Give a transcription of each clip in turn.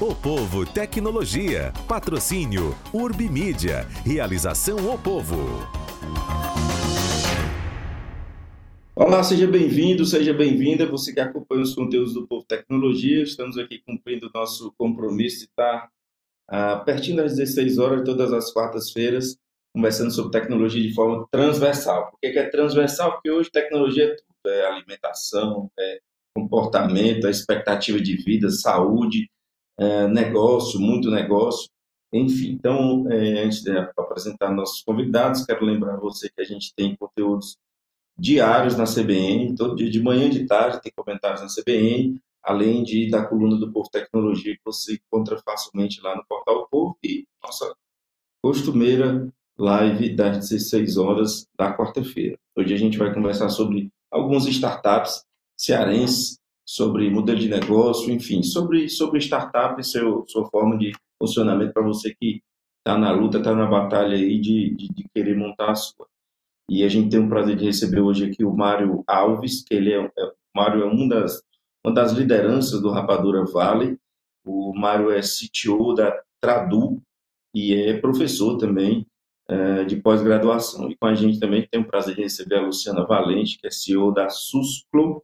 O Povo Tecnologia. Patrocínio Urbimídia. Realização O Povo. Olá, seja bem-vindo, seja bem-vinda. Você que acompanha os conteúdos do Povo Tecnologia. Estamos aqui cumprindo o nosso compromisso de estar ah, pertinho das 16 horas, todas as quartas-feiras, conversando sobre tecnologia de forma transversal. Por que é transversal? Porque hoje tecnologia é tudo: é alimentação, é comportamento, é expectativa de vida, saúde, é, negócio, muito negócio, enfim. Então, é, antes de apresentar nossos convidados, quero lembrar você que a gente tem conteúdos diários na CBN, todo dia de manhã e de tarde tem comentários na CBN, além de da coluna do Povo Tecnologia que você encontra facilmente lá no portal Povo e nossa costumeira live das 16 horas da quarta-feira. Hoje a gente vai conversar sobre algumas startups cearenses sobre modelo de negócio, enfim, sobre, sobre startup e seu, sua forma de funcionamento para você que está na luta, está na batalha aí de, de, de, querer montar a sua. E a gente tem o prazer de receber hoje aqui o Mário Alves, que ele é, é Mário é um das, uma das lideranças do Rapadura Vale. O Mário é CTO da Tradu e é professor também é, de pós-graduação. E com a gente também tem o prazer de receber a Luciana Valente, que é CEO da Susclo,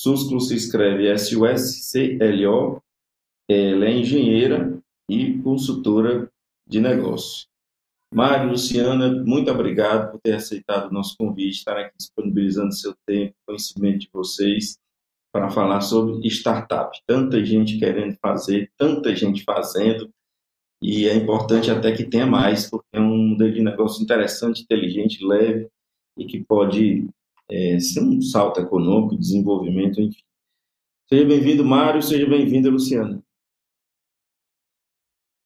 Susclo se escreve S-U-S-C-L-O. Ela é engenheira e consultora de negócio. Mário, Luciana, muito obrigado por ter aceitado o nosso convite, estar aqui disponibilizando seu tempo, conhecimento de vocês para falar sobre startup. Tanta gente querendo fazer, tanta gente fazendo, e é importante até que tenha mais, porque é um modelo de negócio interessante, inteligente, leve e que pode é, ser um salto econômico, desenvolvimento, enfim. Seja bem-vindo, Mário, seja bem-vinda, Luciana.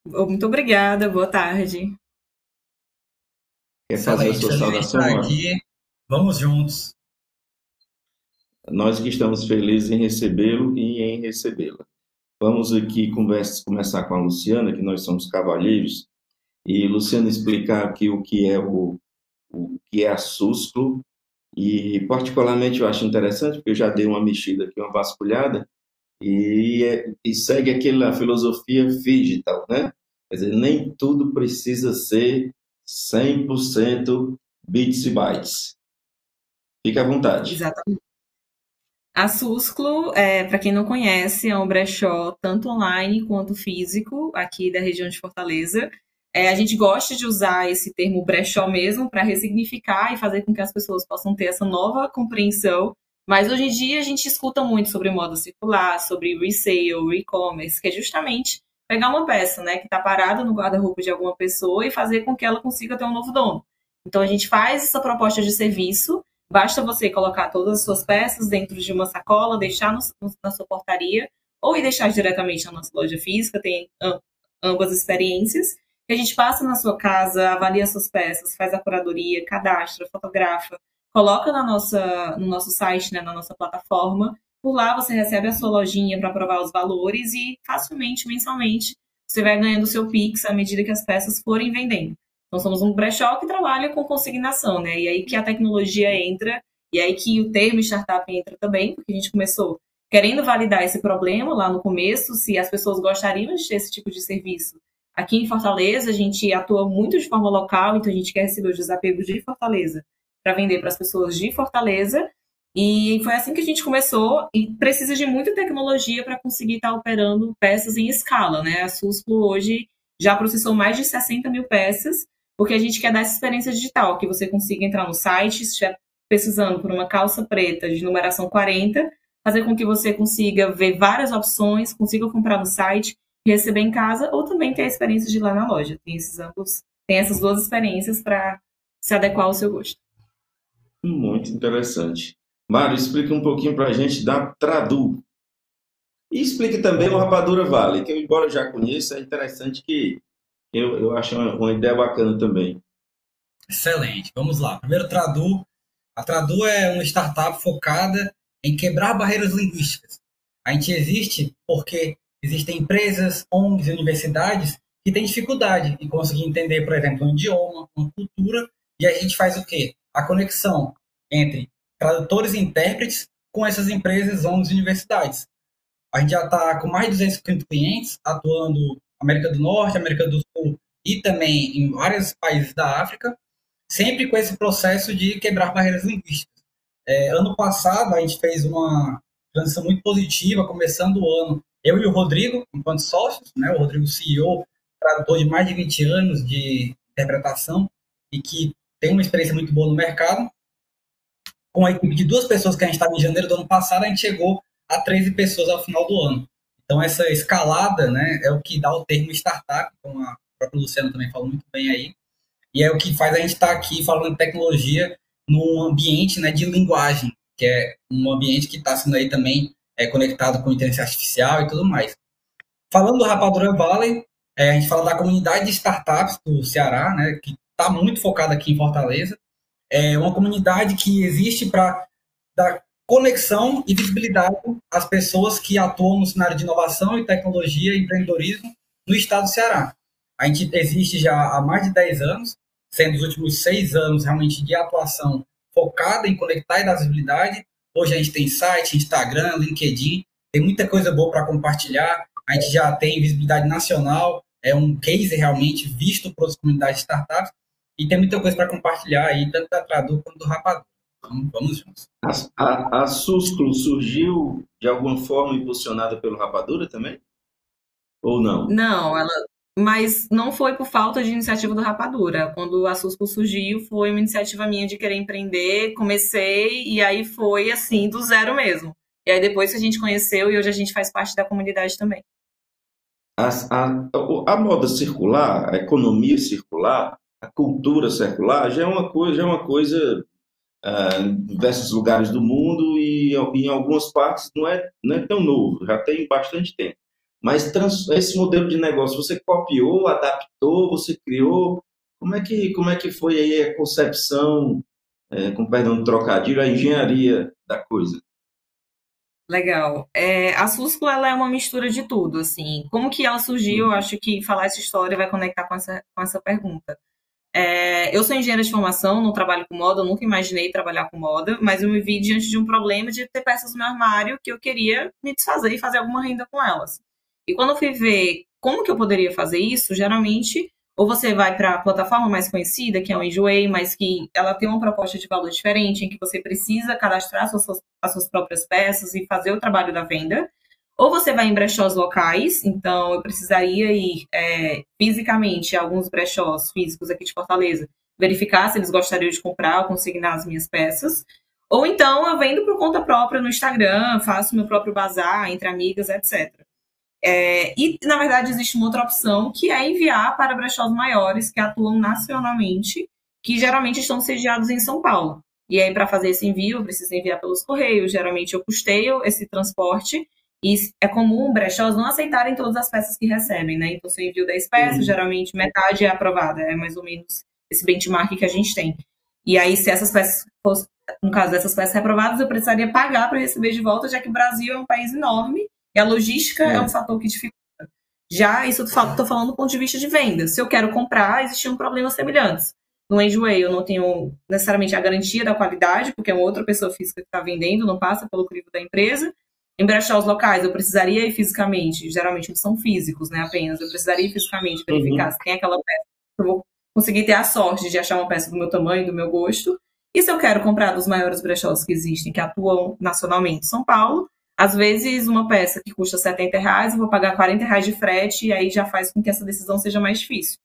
Muito obrigada, boa tarde. Quer fazer a sua saudação? Aqui. Vamos juntos. Nós que estamos felizes em recebê-lo e em recebê-la. Vamos aqui conversa, começar com a Luciana, que nós somos cavalheiros, e Luciana explicar aqui o que é o, o que é a SUSCLO e, particularmente, eu acho interessante, porque eu já dei uma mexida aqui, uma vasculhada, e, é, e segue aquela filosofia digital, né? Quer dizer, nem tudo precisa ser 100% bits e bytes. Fique à vontade. Exatamente. A Susclo, é, para quem não conhece, é um brechó tanto online quanto físico aqui da região de Fortaleza. É, a gente gosta de usar esse termo brechó mesmo para ressignificar e fazer com que as pessoas possam ter essa nova compreensão. Mas hoje em dia a gente escuta muito sobre moda circular, sobre resale, e-commerce, que é justamente pegar uma peça né, que está parada no guarda-roupa de alguma pessoa e fazer com que ela consiga ter um novo dono. Então a gente faz essa proposta de serviço, basta você colocar todas as suas peças dentro de uma sacola, deixar no, na sua portaria ou ir deixar diretamente na nossa loja física, tem ambas experiências a gente passa na sua casa, avalia suas peças, faz a curadoria, cadastra, fotografa, coloca na nossa, no nosso site, né, na nossa plataforma. Por lá você recebe a sua lojinha para provar os valores e facilmente, mensalmente, você vai ganhando o seu Pix à medida que as peças forem vendendo. Então somos um brechó que trabalha com consignação, né? E aí que a tecnologia entra, e aí que o termo startup entra também, porque a gente começou querendo validar esse problema lá no começo, se as pessoas gostariam de ter esse tipo de serviço Aqui em Fortaleza, a gente atua muito de forma local, então a gente quer receber os desapegos de Fortaleza para vender para as pessoas de Fortaleza. E foi assim que a gente começou e precisa de muita tecnologia para conseguir estar tá operando peças em escala, né? A Suspo hoje já processou mais de 60 mil peças, porque a gente quer dar essa experiência digital, que você consiga entrar no site, se estiver precisando por uma calça preta de numeração 40, fazer com que você consiga ver várias opções, consiga comprar no site receber em casa ou também ter a experiência de ir lá na loja. Tem esses ambos, tem essas duas experiências para se adequar ao seu gosto. Muito interessante. Mário, explica um pouquinho para a gente da Tradu. E explique também o Rapadura Vale, que eu, embora já conheça, é interessante que eu, eu acho uma, uma ideia bacana também. Excelente. Vamos lá. Primeiro, Tradu. A Tradu é uma startup focada em quebrar barreiras linguísticas. A gente existe porque Existem empresas, ONGs universidades que têm dificuldade em conseguir entender, por exemplo, um idioma, uma cultura, e a gente faz o quê? A conexão entre tradutores e intérpretes com essas empresas, ONGs e universidades. A gente já está com mais de 250 clientes, atuando América do Norte, América do Sul e também em vários países da África, sempre com esse processo de quebrar barreiras linguísticas. É, ano passado, a gente fez uma transição muito positiva, começando o ano, eu e o Rodrigo, enquanto sócios, né, o Rodrigo CEO, tradutor de mais de 20 anos de interpretação e que tem uma experiência muito boa no mercado. Com a equipe de duas pessoas que a gente estava em janeiro do ano passado, a gente chegou a 13 pessoas ao final do ano. Então, essa escalada né, é o que dá o termo startup, como a própria Luciana também falou muito bem aí, e é o que faz a gente estar tá aqui falando de tecnologia num ambiente né, de linguagem, que é um ambiente que está sendo aí também é, conectado com inteligência artificial e tudo mais. Falando do Rapadura Valley, é, a gente fala da comunidade de startups do Ceará, né, que está muito focada aqui em Fortaleza. É uma comunidade que existe para dar conexão e visibilidade às pessoas que atuam no cenário de inovação e tecnologia e empreendedorismo no estado do Ceará. A gente existe já há mais de 10 anos, sendo os últimos seis anos realmente de atuação focada em conectar e dar visibilidade. Hoje a gente tem site, Instagram, LinkedIn, tem muita coisa boa para compartilhar. A gente já tem visibilidade nacional, é um case realmente visto por as comunidades de startups e tem muita coisa para compartilhar aí, tanto da Tradu quanto do Rapadura. Então, vamos juntos. A, a, a Susclo surgiu de alguma forma impulsionada pelo Rapadura também? Ou não? Não, ela, mas não foi por falta de iniciativa do Rapadura. Quando a Susco surgiu, foi uma iniciativa minha de querer empreender, comecei e aí foi assim, do zero mesmo. E aí depois a gente conheceu e hoje a gente faz parte da comunidade também. A, a, a moda circular, a economia circular, a cultura circular já é uma coisa, já é uma coisa uh, em diversos lugares do mundo e em algumas partes não é, não é tão novo, já tem bastante tempo. Mas trans, esse modelo de negócio você copiou, adaptou, você criou? Como é que, como é que foi aí a concepção, é, com perdão do trocadilho, a engenharia da coisa? Legal. É, a Susco ela é uma mistura de tudo, assim. Como que ela surgiu? Eu uhum. acho que falar essa história vai conectar com essa, com essa pergunta. É, eu sou engenheira de formação, não trabalho com moda, nunca imaginei trabalhar com moda, mas eu me vi diante de um problema de ter peças no meu armário que eu queria me desfazer e fazer alguma renda com elas. E quando eu fui ver como que eu poderia fazer isso, geralmente, ou você vai para a plataforma mais conhecida, que é o Enjoei, mas que ela tem uma proposta de valor diferente, em que você precisa cadastrar as suas, as suas próprias peças e fazer o trabalho da venda. Ou você vai em brechós locais, então eu precisaria ir é, fisicamente a alguns brechós físicos aqui de Fortaleza, verificar se eles gostariam de comprar ou consignar as minhas peças. Ou então eu vendo por conta própria no Instagram, faço meu próprio bazar entre amigas, etc. É, e, na verdade, existe uma outra opção, que é enviar para brechós maiores que atuam nacionalmente, que geralmente estão sediados em São Paulo. E aí, para fazer esse envio, eu preciso enviar pelos correios. Geralmente, eu custeio esse transporte. E é comum brechós não aceitarem todas as peças que recebem, né? Então, se eu envio 10 peças, uhum. geralmente metade é aprovada. É mais ou menos esse benchmark que a gente tem. E aí, se essas peças fossem, no caso dessas peças reprovadas, eu precisaria pagar para receber de volta, já que o Brasil é um país enorme e a logística é, é um fator que dificulta. Já isso eu estou falando do ponto de vista de venda. Se eu quero comprar, existiam problemas semelhantes. No Enjoei, eu não tenho necessariamente a garantia da qualidade, porque é uma outra pessoa física que está vendendo, não passa pelo crivo da empresa. Em brechós locais, eu precisaria ir fisicamente, geralmente eles são físicos, né, apenas. Eu precisaria ir fisicamente verificar uhum. se tem aquela peça. Eu vou conseguir ter a sorte de achar uma peça do meu tamanho, do meu gosto. E se eu quero comprar dos maiores brechós que existem, que atuam nacionalmente em São Paulo, às vezes, uma peça que custa 70 reais, eu vou pagar 40 reais de frete, e aí já faz com que essa decisão seja mais difícil.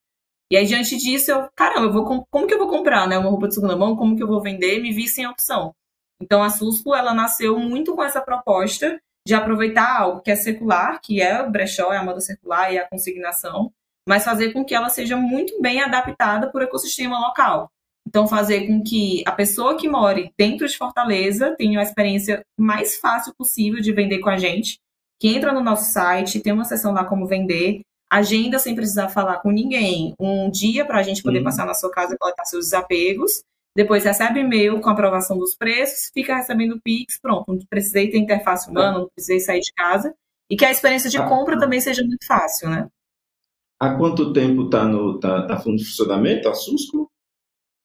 E aí, diante disso, eu, caramba, eu vou, como que eu vou comprar né, uma roupa de segunda mão? Como que eu vou vender? Me vi sem opção. Então, a Susco, ela nasceu muito com essa proposta de aproveitar algo que é secular, que é o brechó, é a moda circular e a consignação, mas fazer com que ela seja muito bem adaptada para o ecossistema local. Então, fazer com que a pessoa que more dentro de Fortaleza tenha a experiência mais fácil possível de vender com a gente, que entra no nosso site, tem uma seção lá como vender, agenda sem precisar falar com ninguém, um dia para a gente poder uhum. passar na sua casa e coletar seus desapegos, depois recebe e-mail com aprovação dos preços, fica recebendo o Pix, pronto, não precisei ter interface humana, não precisei sair de casa, e que a experiência de ah, compra também seja muito fácil, né? Há quanto tempo está no tá, tá funcionamento a Susco?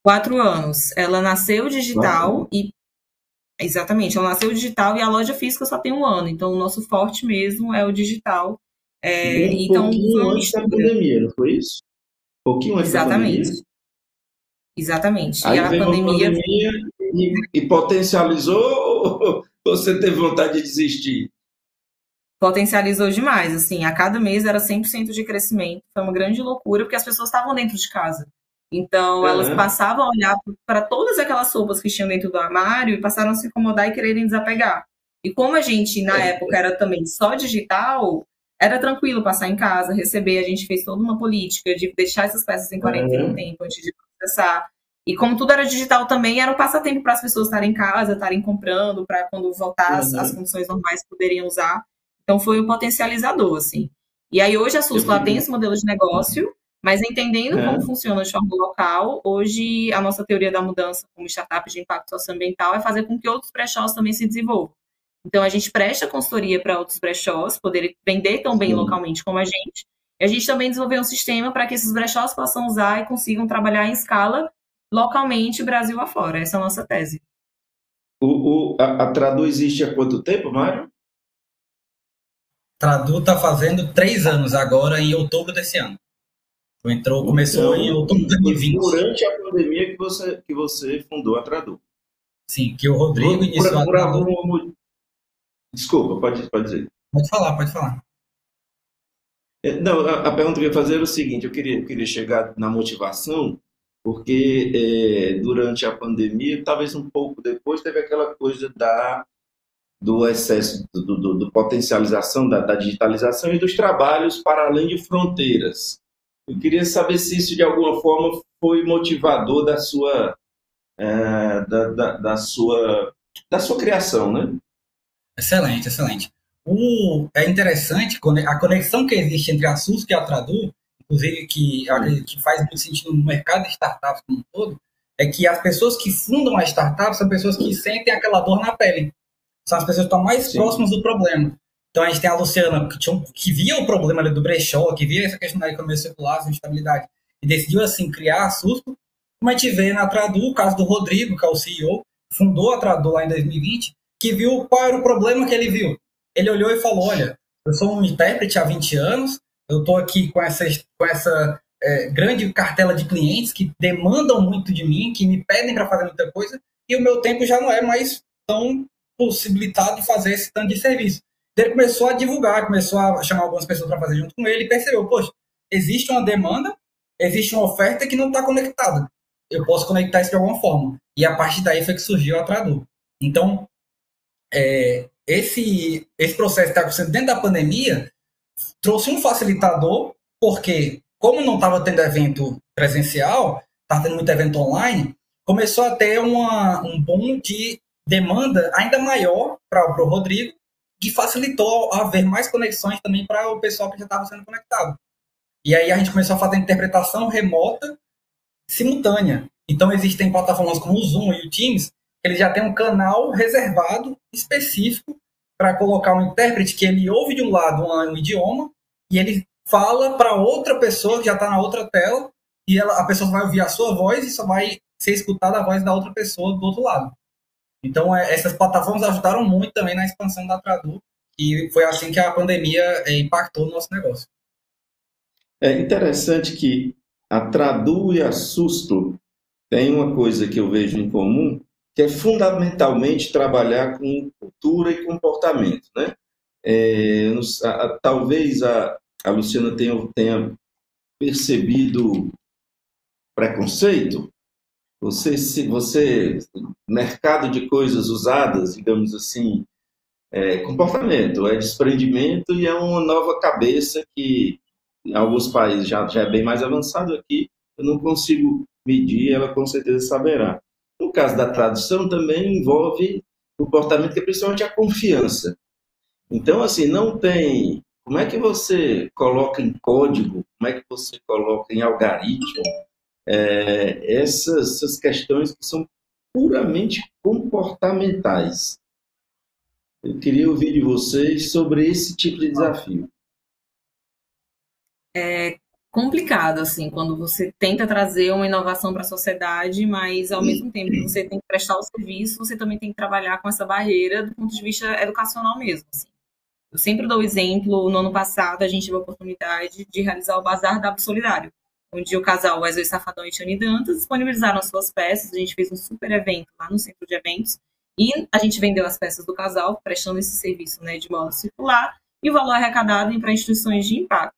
Quatro anos. Ela nasceu digital e Exatamente, ela nasceu digital e a loja física só tem um ano, então o nosso forte mesmo é o digital. É, então, pouquinho antes da pandemia, não foi isso? Um pouquinho antes Exatamente. da pandemia. Exatamente. Aí e a pandemia, pandemia e, e potencializou ou você teve vontade de desistir? potencializou demais, assim, a cada mês era 100% de crescimento, foi uma grande loucura, porque as pessoas estavam dentro de casa. Então, Uhum. elas passavam a olhar para todas aquelas roupas que tinham dentro do armário e passaram a se incomodar e quererem desapegar. E como a gente, na É. época, era também só digital, era tranquilo passar em casa, receber. A gente fez toda uma política de deixar essas peças em quarentena Uhum. um tempo antes de processar. E como tudo era digital também, era um passatempo para as pessoas estarem em casa, estarem comprando, para quando voltar as, Uhum. as condições normais poderiam usar. Então foi um potencializador, assim. E aí hoje a SUS vi. tem esse modelo de negócio, mas entendendo É. como funciona de forma local, hoje a nossa teoria da mudança como startup de impacto socioambiental é fazer com que outros brechós também se desenvolvam. Então a gente presta consultoria para outros brechós poderem vender tão bem Sim. localmente como a gente. E a gente também desenvolveu um sistema para que esses brechós possam usar e consigam trabalhar em escala localmente, Brasil afora. Essa é a nossa tese. O, o, a, a Tradu existe há quanto tempo, Mário? Tradu está fazendo três anos agora, em outubro desse ano. Entrou, começou em outubro de 2020. Durante a pandemia que você, que você fundou a Tradu. Sim, que o Rodrigo Por- iniciou a por Tradu. algum Desculpa, pode, pode dizer. Pode falar, pode falar. É, Não, a, a pergunta que eu ia fazer era o seguinte: eu queria, eu queria chegar na motivação, porque é, durante a pandemia, talvez um pouco depois, teve aquela coisa da, do excesso, do, do- do potencialização da, da digitalização e dos trabalhos para além de fronteiras. Eu queria saber se isso, de alguma forma, foi motivador da sua, é, da, da, da sua, da sua criação, né? Excelente, excelente. O, é interessante a conexão que existe entre a SUS e a Tradu, inclusive que, acredito que faz muito sentido no mercado de startups como um todo, é que as pessoas que fundam a startup são pessoas que sentem aquela dor na pele. São as pessoas que estão mais Sim. próximas do problema. Então a gente tem a Luciana, que, tinha que via o problema ali do brechó, que via essa questão da economia circular, sustentabilidade, e decidiu assim criar a SUSCO. Como a gente vê na Tradu, o caso do Rodrigo, que é o CEO, fundou a Tradu lá em 2020, que viu qual era o problema que ele viu. Ele olhou e falou: Olha, eu sou um intérprete há 20 anos, eu estou aqui com essa, com essa é, grande cartela de clientes que demandam muito de mim, que me pedem para fazer muita coisa, e o meu tempo já não é mais tão possibilitado de fazer esse tanto de serviço. Ele começou a divulgar, começou a chamar algumas pessoas para fazer junto com ele e percebeu: Poxa, existe uma demanda, existe uma oferta que não está conectada. Eu posso conectar isso de alguma forma. E a partir daí foi que surgiu a Tradu. Então, é, esse, esse processo que está acontecendo dentro da pandemia trouxe um facilitador, porque, como não estava tendo evento presencial, estava tendo muito evento online, começou a ter uma, um boom de demanda ainda maior para o Rodrigo, que facilitou haver mais conexões também para o pessoal que já estava sendo conectado. E aí a gente começou a fazer interpretação remota simultânea. Então existem plataformas como o Zoom e o Teams, que ele já tem um canal reservado específico para colocar um intérprete que ele ouve de um lado um, idioma e ele fala para outra pessoa que já está na outra tela e ela, a pessoa vai ouvir a sua voz e só vai ser escutada a voz da outra pessoa do outro lado. Então é, essas plataformas ajudaram muito também na expansão da Tradu e foi assim que a pandemia é, impactou o nosso negócio. É interessante que a Tradu e a Susto têm uma coisa que eu vejo em comum, que é fundamentalmente trabalhar com cultura e comportamento, né? É, a- a- talvez a, a Luciana tenha, tenha percebido preconceito. Você, se você, mercado de coisas usadas, digamos assim, é comportamento, é desprendimento e é uma nova cabeça que em alguns países já, já é bem mais avançado aqui, eu não consigo medir, ela com certeza saberá. No caso da tradução, também envolve comportamento que é principalmente a confiança. Então, assim, não tem. Como é que você coloca em código, como é que você coloca em algoritmo é, essas, essas questões que são puramente comportamentais? Eu queria ouvir de vocês sobre esse tipo de desafio. complicado, assim, quando você tenta trazer uma inovação para a sociedade, mas ao mesmo tempo que você tem que prestar o serviço, você também tem que trabalhar com essa barreira do ponto de vista educacional mesmo. Assim. Eu sempre dou exemplo, no ano passado a gente teve a oportunidade de realizar o Bazar da Solidário, onde o casal Wesley Safadão e Tiane Dantas disponibilizaram as suas peças, a gente fez um super evento lá no centro de eventos, e a gente vendeu as peças do casal, prestando esse serviço né, de modo circular, e o valor arrecadado para instituições de impacto.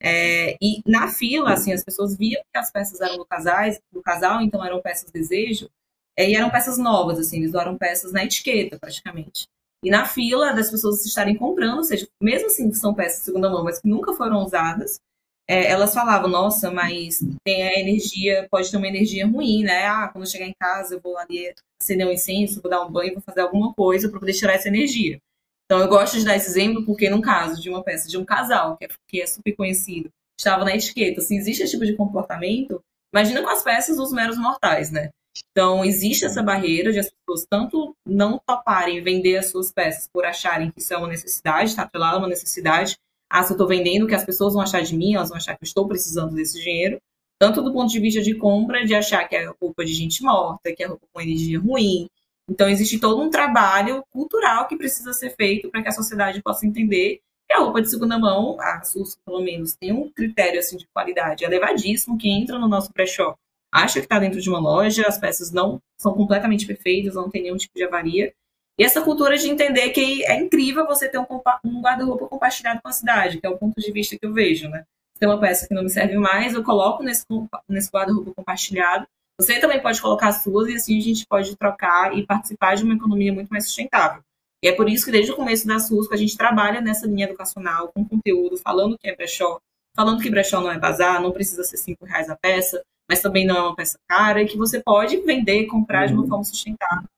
É, e na fila, assim, as pessoas viam que as peças eram do, casais, do casal, então eram peças desejo, é, e eram peças novas, assim, eles doaram peças na etiqueta, praticamente. E na fila das pessoas estarem comprando, ou seja, mesmo assim que são peças de segunda mão, mas que nunca foram usadas, é, elas falavam, nossa, mas tem a energia, pode ter uma energia ruim, né? Ah, quando eu chegar em casa, eu vou ali acender um incenso, vou dar um banho, vou fazer alguma coisa para poder tirar essa energia. Então, eu gosto de dar esse exemplo porque, no caso de uma peça de um casal, que é, que é super conhecido, estava na etiqueta, se existe esse tipo de comportamento, imagina com as peças dos meros mortais, né? Então, existe essa barreira de as pessoas tanto não toparem vender as suas peças por acharem que isso é uma necessidade, está atrelado a uma necessidade. Ah, se eu estou vendendo, o que as pessoas vão achar de mim, elas vão achar que eu estou precisando desse dinheiro. Tanto do ponto de vista de compra, de achar que é roupa de gente morta, que é roupa com energia ruim, então, existe todo um trabalho cultural que precisa ser feito para que a sociedade possa entender que a roupa de segunda mão, a SUS, pelo menos, tem um critério assim, de qualidade elevadíssimo. que entra no nosso pré-shop acha que está dentro de uma loja, as peças não são completamente perfeitas, não tem nenhum tipo de avaria. E essa cultura de entender que é incrível você ter um, um guarda-roupa compartilhado com a cidade, que é o ponto de vista que eu vejo, né? Se tem uma peça que não me serve mais, eu coloco nesse, nesse guarda-roupa compartilhado você também pode colocar as suas e assim a gente pode trocar e participar de uma economia muito mais sustentável. E é por isso que desde o começo da SUSCO a gente trabalha nessa linha educacional, com conteúdo, falando que é brechó, falando que brechó não é bazar, não precisa ser cinco reais a peça, mas também não é uma peça cara e que você pode vender, comprar uhum. de uma uhum. forma sustentável.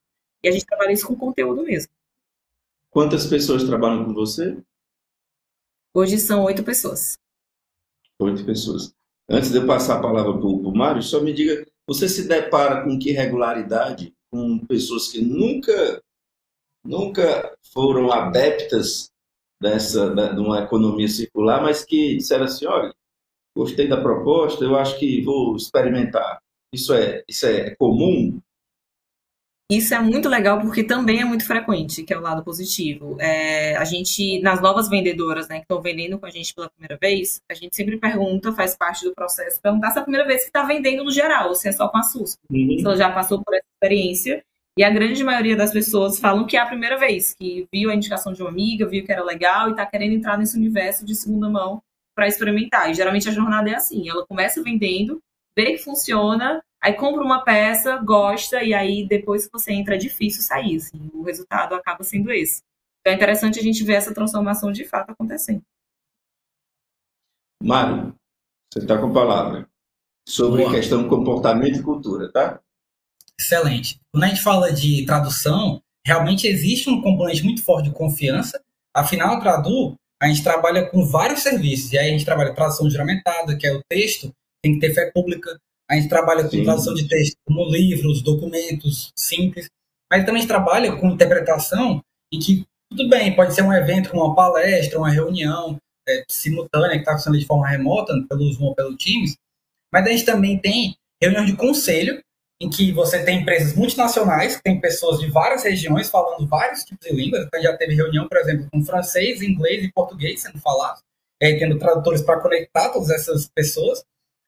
E a gente trabalha isso com conteúdo mesmo. Quantas pessoas trabalham com você? Hoje são oito pessoas. Oito pessoas. Antes de eu passar a palavra para o Mário, só me diga você se depara com que regularidade com pessoas que nunca nunca foram adeptas dessa de uma economia circular, mas que disseram assim, olha, gostei da proposta, eu acho que vou experimentar. Isso é isso é comum isso é muito legal porque também é muito frequente, que é o lado positivo. É, a gente, nas novas vendedoras, né, que estão vendendo com a gente pela primeira vez, a gente sempre pergunta, faz parte do processo, perguntar se é a primeira vez que está vendendo no geral, ou se é só com a SUS. Uhum. Se ela já passou por essa experiência. E a grande maioria das pessoas falam que é a primeira vez, que viu a indicação de uma amiga, viu que era legal e está querendo entrar nesse universo de segunda mão para experimentar. E geralmente a jornada é assim: ela começa vendendo, vê que funciona, Aí compra uma peça, gosta, e aí depois que você entra é difícil sair. Assim, o resultado acaba sendo esse. Então é interessante a gente ver essa transformação de fato acontecendo. Mário, você está com a palavra. Sobre Boa. questão comportamento e cultura, tá? Excelente. Quando a gente fala de tradução, realmente existe um componente muito forte de confiança. Afinal, a Tradu, a gente trabalha com vários serviços. E aí a gente trabalha tradução juramentada, que é o texto, tem que ter fé pública. A gente trabalha com tradução de texto, como livros, documentos simples, mas também a gente trabalha com interpretação em que, tudo bem, pode ser um evento uma palestra, uma reunião é, simultânea que está acontecendo de forma remota, pelo Zoom ou pelo Teams, mas a gente também tem reunião de conselho, em que você tem empresas multinacionais, que tem pessoas de várias regiões falando vários tipos de línguas. Então, já teve reunião, por exemplo, com francês, inglês e português sendo falado, é, tendo tradutores para conectar todas essas pessoas.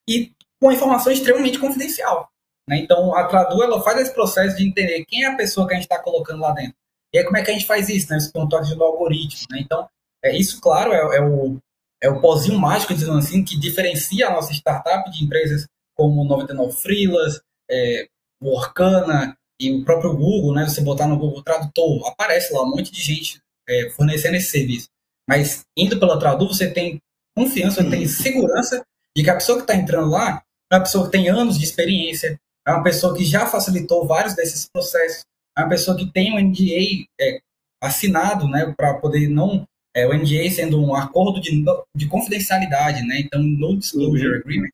E uma informação extremamente confidencial. Né? Então, a Tradu ela faz esse processo de entender quem é a pessoa que a gente está colocando lá dentro. E aí, como é que a gente faz isso? Né? Esse contato do algoritmo. Né? Então, é, isso, claro, é, é, o, é o pozinho mágico, dizendo assim, que diferencia a nossa startup de empresas como 99 Freelas, é, o Orkana e o próprio Google. Né? Você botar no Google Tradutor, aparece lá um monte de gente é, fornecendo esse serviço. Mas indo pela Tradu, você tem confiança, você tem segurança de que a pessoa que está entrando lá uma pessoa que tem anos de experiência, é uma pessoa que já facilitou vários desses processos, é uma pessoa que tem um NDA é, assinado, né, para poder não é, o NDA sendo um acordo de, de confidencialidade, né, então no disclosure uhum. agreement,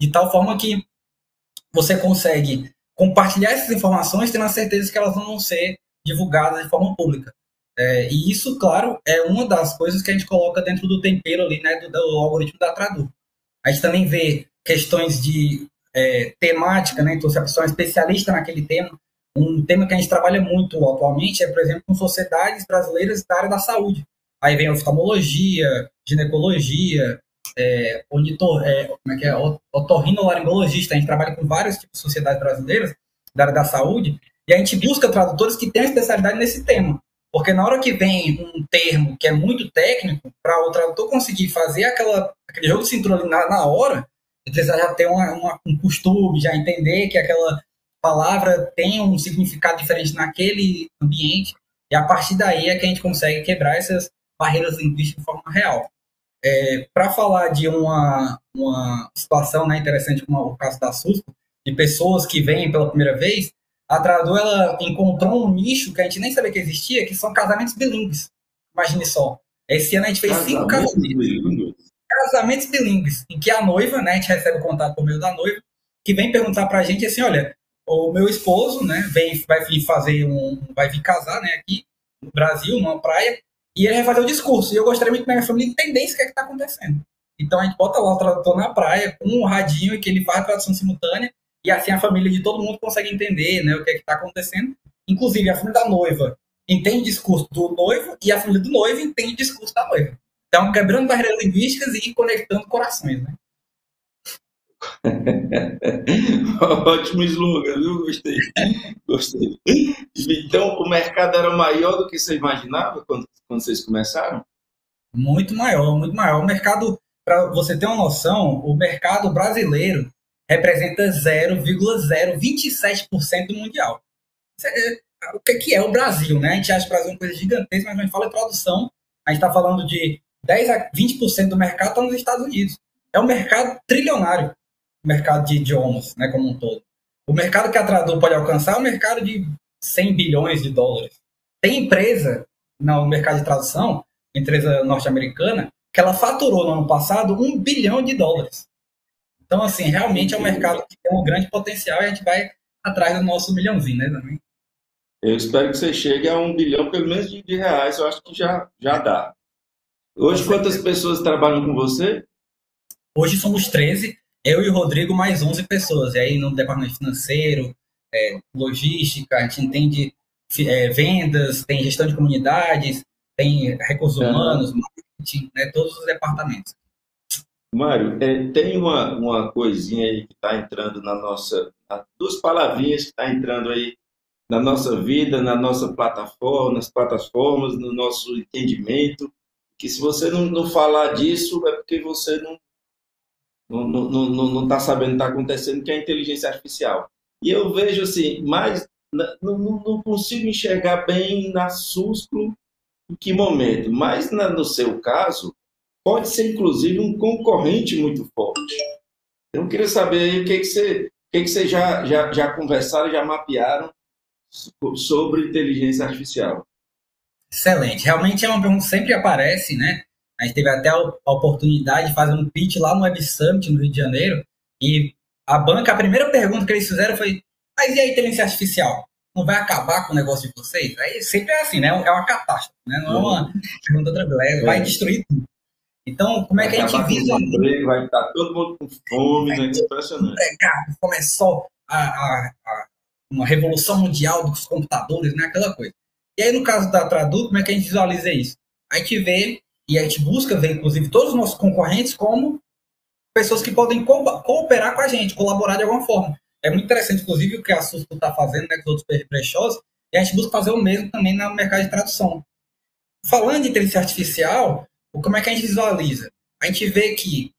de tal forma que você consegue compartilhar essas informações tendo a certeza que elas não vão ser divulgadas de forma pública. É, e isso, claro, é uma das coisas que a gente coloca dentro do tempero ali, né, do, do algoritmo da Tradu. A gente também vê questões de é, temática, né? Então, se a pessoa é especialista naquele tema, um tema que a gente trabalha muito atualmente é, por exemplo, com sociedades brasileiras da área da saúde. Aí vem oftalmologia, ginecologia, é, onitor, é, como é que é? otorrinolaringologista. A gente trabalha com vários tipos de sociedades brasileiras da área da saúde e a gente busca tradutores que tenham especialidade nesse tema. Porque na hora que vem um termo que é muito técnico, para o tradutor conseguir fazer aquela, aquele jogo de cintura na, na hora, precisa já ter uma, uma, um costume, já entender que aquela palavra tem um significado diferente naquele ambiente, e a partir daí é que a gente consegue quebrar essas barreiras linguísticas de forma real. É, para falar de uma, uma situação né, interessante, como o caso da SUSCO, de pessoas que vêm pela primeira vez, a Tradu ela encontrou um nicho que a gente nem sabia que existia, que são casamentos bilíngues. Imagine só. Esse ano a gente fez cinco casamentos. Casamentos bilíngues, em que a noiva, né, a gente recebe o contato por meio da noiva, que vem perguntar pra gente assim, olha, o meu esposo, né, vem, vai vir fazer um, vai vir casar, né, aqui no Brasil, numa praia, e ele vai fazer o discurso. E eu gostaria muito que minha família entendesse o que é que está acontecendo. Então a gente bota lá o tradutor na praia com um radinho que ele faz a tradução simultânea e assim a família de todo mundo consegue entender né, o que é está acontecendo. Inclusive, a família da noiva entende o discurso do noivo e a família do noivo entende o discurso da noiva. Então, quebrando barreiras linguísticas e conectando corações, né? Ótimo slogan, viu? Gostei. Gostei. Então, o mercado era maior do que você imaginava quando, quando vocês começaram? Muito maior, muito maior. O mercado, para você ter uma noção, o mercado brasileiro representa 0,027% do mundial. É, o que é o Brasil, né? A gente acha que o Brasil é uma coisa gigantesca, mas a gente fala de produção, a gente está falando de 10 a 20% do mercado está nos Estados Unidos. É um mercado trilionário, o mercado de idiomas, né, como um todo. O mercado que a Traduz pode alcançar é um mercado de 100 bilhões de dólares. Tem empresa no mercado de tradução, empresa norte-americana, que ela faturou no ano passado um bilhão de dólares. Então, assim, realmente é um mercado que tem um grande potencial e a gente vai atrás do nosso milhãozinho, né, também. Eu espero que você chegue a um bilhão, pelo menos de reais, eu acho que já, já dá. Hoje, quantas pessoas trabalham com você? Hoje somos 13, eu e o Rodrigo, mais 11 pessoas. E aí, no departamento financeiro, é, logística, a gente entende é, vendas, tem gestão de comunidades, tem recursos humanos, marketing, né, todos os departamentos. Mário, é, tem uma, uma coisinha aí que está entrando na nossa. Duas palavrinhas que está entrando aí na nossa vida, na nossa plataforma, nas plataformas, no nosso entendimento. Que se você não, não falar disso, é porque você não não está não, não, não tá sabendo o que está acontecendo, que é a inteligência artificial. E eu vejo assim, mas não, não consigo enxergar bem na SUSCLO em que momento, mas na, no seu caso, pode ser inclusive um concorrente muito forte. Eu queria saber aí o que, que você, o que, que você já, já, já conversaram, já mapearam sobre inteligência artificial. Excelente. Realmente é uma pergunta que sempre aparece, né? A gente teve até a oportunidade de fazer um pitch lá no Web Summit, no Rio de Janeiro, e a banca, a primeira pergunta que eles fizeram foi: mas e a inteligência artificial? Não vai acabar com o negócio de vocês? Aí sempre é assim, né? É uma catástrofe, né? Não é uma pergunta tranquila, é, vai destruir tudo. Então, como é que a gente visa. Vai estar todo mundo com fome, né? Impressionante. Começou a, a, a, uma revolução mundial dos computadores, né? Aquela coisa. E aí, no caso da Tradu, como é que a gente visualiza isso? A gente vê, e a gente busca ver, inclusive, todos os nossos concorrentes como pessoas que podem co cooperar com a gente, colaborar de alguma forma. É muito interessante, inclusive, o que a Susco está fazendo né, com os outros brechós, e a gente busca fazer o mesmo também no mercado de tradução. Falando de inteligência artificial, como é que a gente visualiza? A gente vê que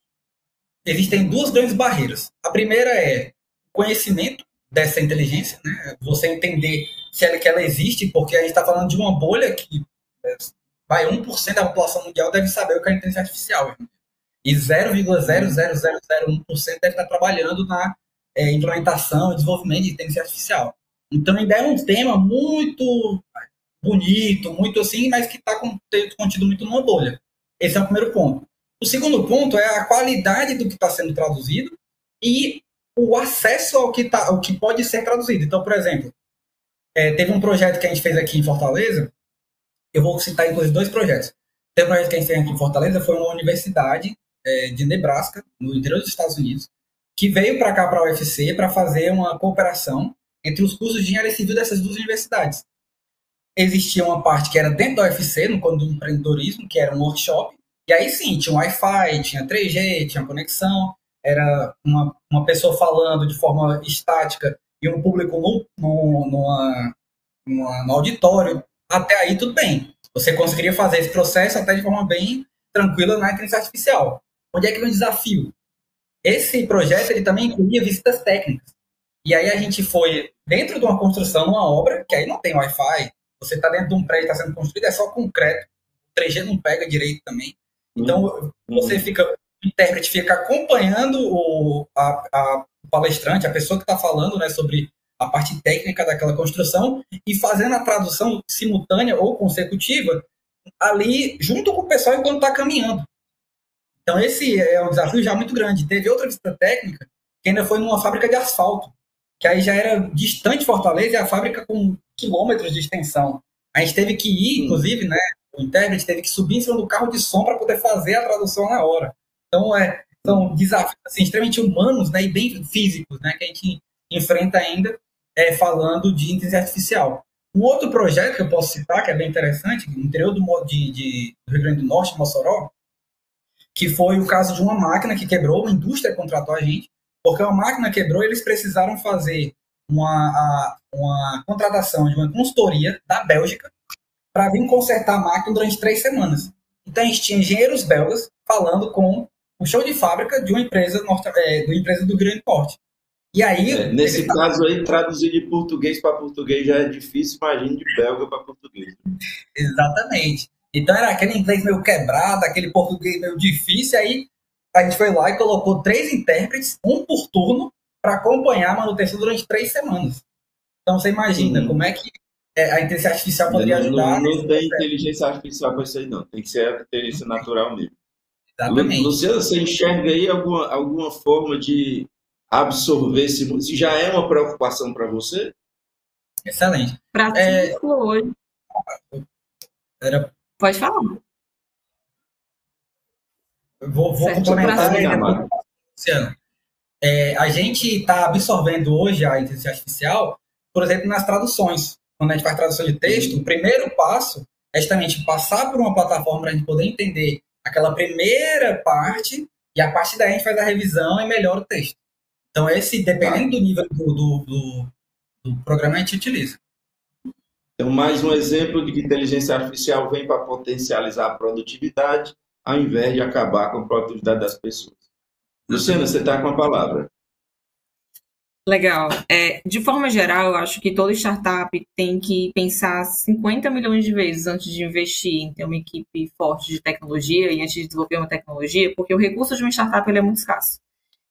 existem duas grandes barreiras. A primeira é conhecimento dessa inteligência, né? Você entender se ela, que ela existe, porque a gente está falando de uma bolha que é, vai 1% da população mundial deve saber o que é inteligência artificial. E 0,00001% deve estar trabalhando na é, implementação e desenvolvimento de inteligência artificial. Então, ainda é um tema muito bonito, muito assim, mas que está contido muito numa bolha. Esse é o primeiro ponto. O segundo ponto é a qualidade do que está sendo traduzido e o acesso ao que, tá, ao que pode ser traduzido. Então, por exemplo, é, teve um projeto que a gente fez aqui em Fortaleza, eu vou citar inclusive dois projetos. Tem um projeto que a gente fez aqui em Fortaleza, foi uma universidade é, de Nebraska, no interior dos Estados Unidos, que veio para cá, para a UFC, para fazer uma cooperação entre os cursos de engenharia civil dessas duas universidades. Existia uma parte que era dentro da UFC, no quando do empreendedorismo, que era um workshop, e aí sim, tinha Wi-Fi, tinha 3G, tinha conexão, era uma, uma pessoa falando de forma estática e um público no, no, numa, numa, no auditório, até aí tudo bem. Você conseguiria fazer esse processo até de forma bem tranquila na inteligência artificial. Onde é que vem o desafio? Esse projeto ele também incluía visitas técnicas. E aí a gente foi dentro de uma construção, uma obra, que aí não tem Wi-Fi, você está dentro de um prédio que está sendo construído, é só concreto, o 3G não pega direito também. Então, uhum. você fica, o intérprete fica acompanhando o, a, a palestrante, a pessoa que está falando né, sobre a parte técnica daquela construção e fazendo a tradução simultânea ou consecutiva ali junto com o pessoal enquanto está caminhando. Então esse é um desafio já muito grande. Teve outra visita técnica que ainda foi numa fábrica de asfalto, que aí já era distante de Fortaleza e a fábrica com quilômetros de extensão. A gente teve que ir, inclusive, né, o intérprete teve que subir em cima do carro de som para poder fazer a tradução na hora. Então é, são desafios assim, extremamente humanos né, e bem físicos né, que a gente enfrenta ainda é, falando de inteligência artificial. Um outro projeto que eu posso citar, que é bem interessante, no interior do, de, de, do Rio Grande do Norte, Mossoró, que foi o caso de uma máquina que quebrou, uma indústria contratou a gente, porque uma máquina quebrou e eles precisaram fazer uma, uma contratação de uma consultoria da Bélgica para vir consertar a máquina durante três semanas. Então a gente tinha engenheiros belgas falando com o show de fábrica de uma empresa, norte, é, de uma empresa do Grande Porte. E aí. É, nesse caso aí, traduzir de português para português já é difícil, imagine de belga para português. Exatamente. Então era aquele inglês meio quebrado, aquele português meio difícil, aí a gente foi lá e colocou três intérpretes, um por turno, para acompanhar a manutenção durante três semanas. Então você imagina uhum. como é que é, a inteligência artificial poderia ajudar. Não, não tem inteligência artificial para isso aí, não. Tem que ser a inteligência natural mesmo. Exatamente. Luciano, você enxerga aí alguma, alguma forma de absorver esse se já é uma preocupação para você? Excelente. Para é... hoje. Era... Pode falar. Vou, vou complementar Luciano. É, a gente está absorvendo hoje a inteligência artificial, por exemplo, nas traduções. Quando a gente faz tradução de texto, o primeiro passo é justamente passar por uma plataforma para a gente poder entender aquela primeira parte e a partir daí a gente faz a revisão e melhora o texto. Então, esse, dependendo do nível do, do, do, do programa, a gente utiliza. Então, mais um exemplo de que inteligência artificial vem para potencializar a produtividade, ao invés de acabar com a produtividade das pessoas. Luciana, você está com a palavra. Legal. É, de forma geral, eu acho que toda startup tem que pensar 50 milhões de vezes antes de investir em ter uma equipe forte de tecnologia e antes de desenvolver uma tecnologia, porque o recurso de uma startup ele é muito escasso.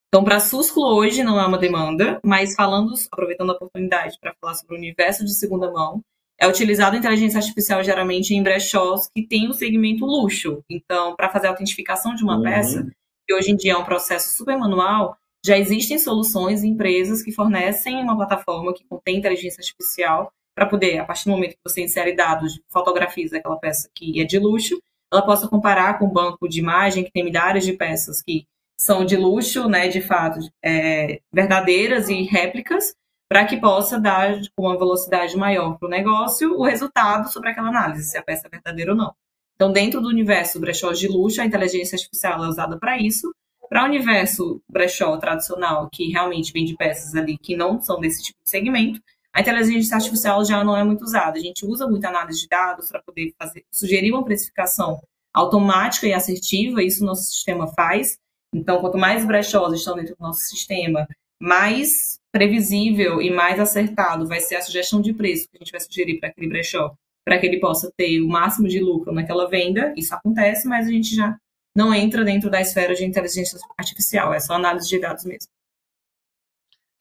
Então, para Susclo hoje não é uma demanda, mas falando, aproveitando a oportunidade para falar sobre o universo de segunda mão, é utilizado inteligência artificial geralmente em brechós que tem o segmento luxo. Então, para fazer a autentificação de uma uhum. peça, que hoje em dia é um processo super manual, já existem soluções e empresas que fornecem uma plataforma que contém inteligência artificial para poder, a partir do momento que você insere dados, fotografias daquela peça que é de luxo, ela possa comparar com o banco de imagem que tem milhares de peças que são de luxo, né, de fato, é, verdadeiras e réplicas, para que possa dar com uma velocidade maior para o negócio o resultado sobre aquela análise, se a peça é verdadeira ou não. Então, dentro do universo brechó de luxo, a inteligência artificial é usada para isso. Para o universo brechó tradicional, que realmente vende peças ali que não são desse tipo de segmento, a inteligência artificial já não é muito usada. A gente usa muito análise de dados para poder fazer, sugerir uma precificação automática e assertiva, isso nosso sistema faz, então, quanto mais brechós estão dentro do nosso sistema, mais previsível e mais acertado vai ser a sugestão de preço que a gente vai sugerir para aquele brechó, para que ele possa ter o máximo de lucro naquela venda. Isso acontece, mas a gente já não entra dentro da esfera de inteligência artificial, é só análise de dados mesmo.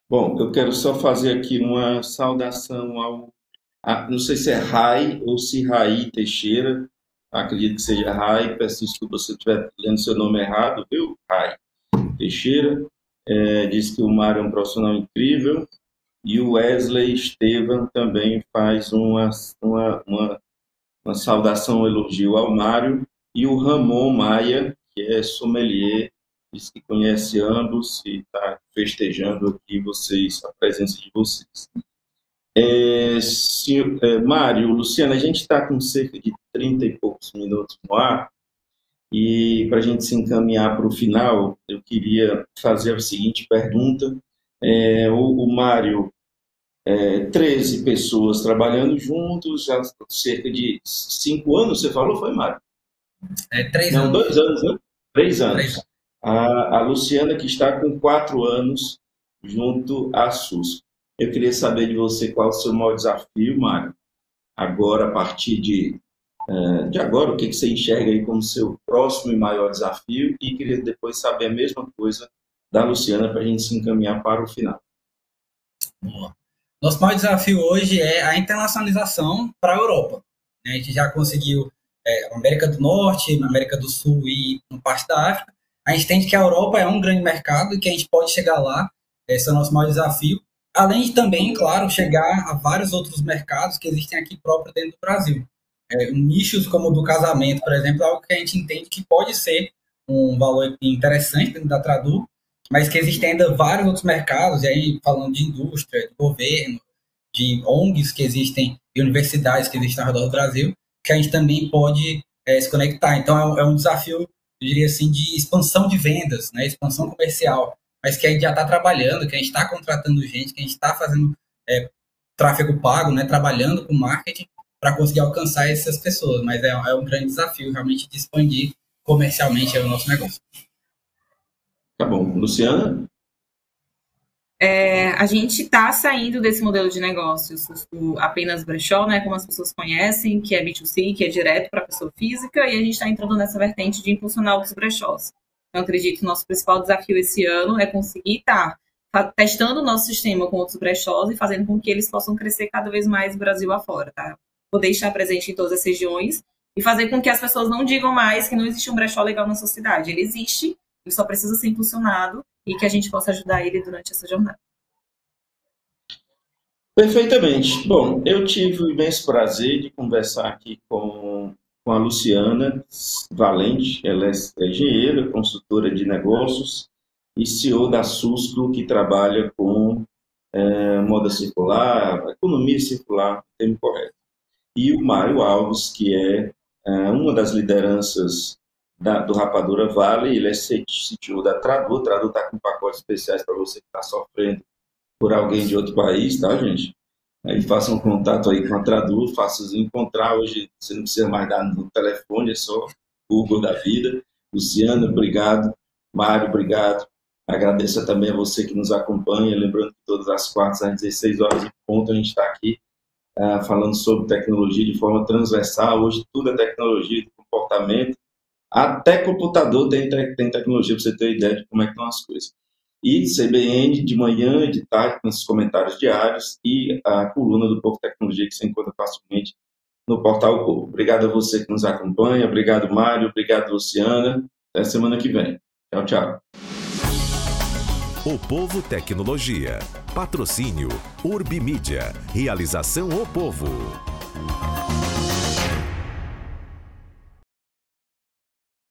Bom, eu quero só fazer aqui uma saudação ao. A, não sei se é Rai ou se Rai Teixeira, acredito que seja Rai, peço desculpa se eu estiver lendo seu nome errado, viu? Rai Teixeira, é, diz que o Mário é um profissional incrível, e o Wesley Estevam também faz uma, uma, uma, uma saudação, um elogio ao Mário, e o Ramon Maia, que é sommelier, diz que conhece ambos e está festejando aqui vocês, a presença de vocês. É, senhor, é, Mário, Luciana, a gente está com cerca de 30 e poucos minutos no ar, e para a gente se encaminhar para o final, eu queria fazer a seguinte pergunta. É, o, o Mário, é, 13 pessoas trabalhando juntos, já cerca de cinco anos, você falou, foi, Mário? É, três Não, anos. dois anos, né? Três anos. Três. A, a Luciana, que está com quatro anos junto à SUS. Eu queria saber de você qual é o seu maior desafio, Mário, agora, a partir de, eh, de agora, o que, que você enxerga aí como seu próximo e maior desafio, e queria depois saber a mesma coisa da Luciana para a gente se encaminhar para o final. Boa. Nosso maior desafio hoje é a internacionalização para a Europa. né? A gente já conseguiu é, América do Norte, América do Sul e uma parte da África. A gente entende que a Europa é um grande mercado e que a gente pode chegar lá. Esse é o nosso maior desafio. Além de também, claro, chegar a vários outros mercados que existem aqui próprio dentro do Brasil. É, nichos como o do casamento, por exemplo, é algo que a gente entende que pode ser um valor interessante dentro da Tradu, mas que existem ainda vários outros mercados, e aí falando de indústria, de governo, de ONGs que existem e universidades que existem ao redor do Brasil, que a gente também pode é, se conectar. Então é um, é um, desafio, eu diria assim, de expansão de vendas, né, expansão comercial, mas que a gente já está trabalhando, que a gente está contratando gente, que a gente está fazendo é, tráfego pago, né, trabalhando com marketing para conseguir alcançar essas pessoas. Mas é, é um grande desafio realmente de expandir comercialmente o nosso negócio. Tá bom. Luciana? É, a gente está saindo desse modelo de negócios apenas brechó, né, como as pessoas conhecem, que é B2C, que é direto para a pessoa física, e a gente está entrando nessa vertente de impulsionar outros brechós. Então, acredito que o nosso principal desafio esse ano é conseguir estar tá testando o nosso sistema com outros brechós e fazendo com que eles possam crescer cada vez mais Brasil afora, tá? Poder estar presente em todas as regiões e fazer com que as pessoas não digam mais que não existe um brechó legal na sociedade. Ele existe, ele só precisa ser impulsionado e que a gente possa ajudar ele durante essa jornada. Perfeitamente. Bom, eu tive o imenso prazer de conversar aqui com, com a Luciana Valente, ela é engenheira, consultora de negócios e CEO da Susco, que trabalha com é, moda circular, economia circular, termo correto. E o Mário Alves, que é, é uma das lideranças da, do Rapadura Vale, ele é CTO da Tradu. Tradu está com pacotes especiais para você que está sofrendo por alguém de outro país, tá, gente? Aí faça um contato aí com a Tradu, faça encontrar. Hoje você não precisa mais dar no telefone, é só Google da vida. Luciano, obrigado. Mário, obrigado. Agradeço também a você que nos acompanha. Lembrando que todas as quartas às 16 horas em ponto a gente está aqui uh, falando sobre tecnologia de forma transversal. Hoje tudo é tecnologia comportamento. Até computador tem, tem tecnologia para você ter ideia de como é que estão as coisas. E CBN de manhã e de tarde com esses comentários diários e a coluna do Povo Tecnologia que você encontra facilmente no portal Povo. Obrigado a você que nos acompanha, obrigado Mário, obrigado Luciana. Até semana que vem. Tchau, tchau. O Povo Tecnologia. Patrocínio Urbimídia. Realização O Povo.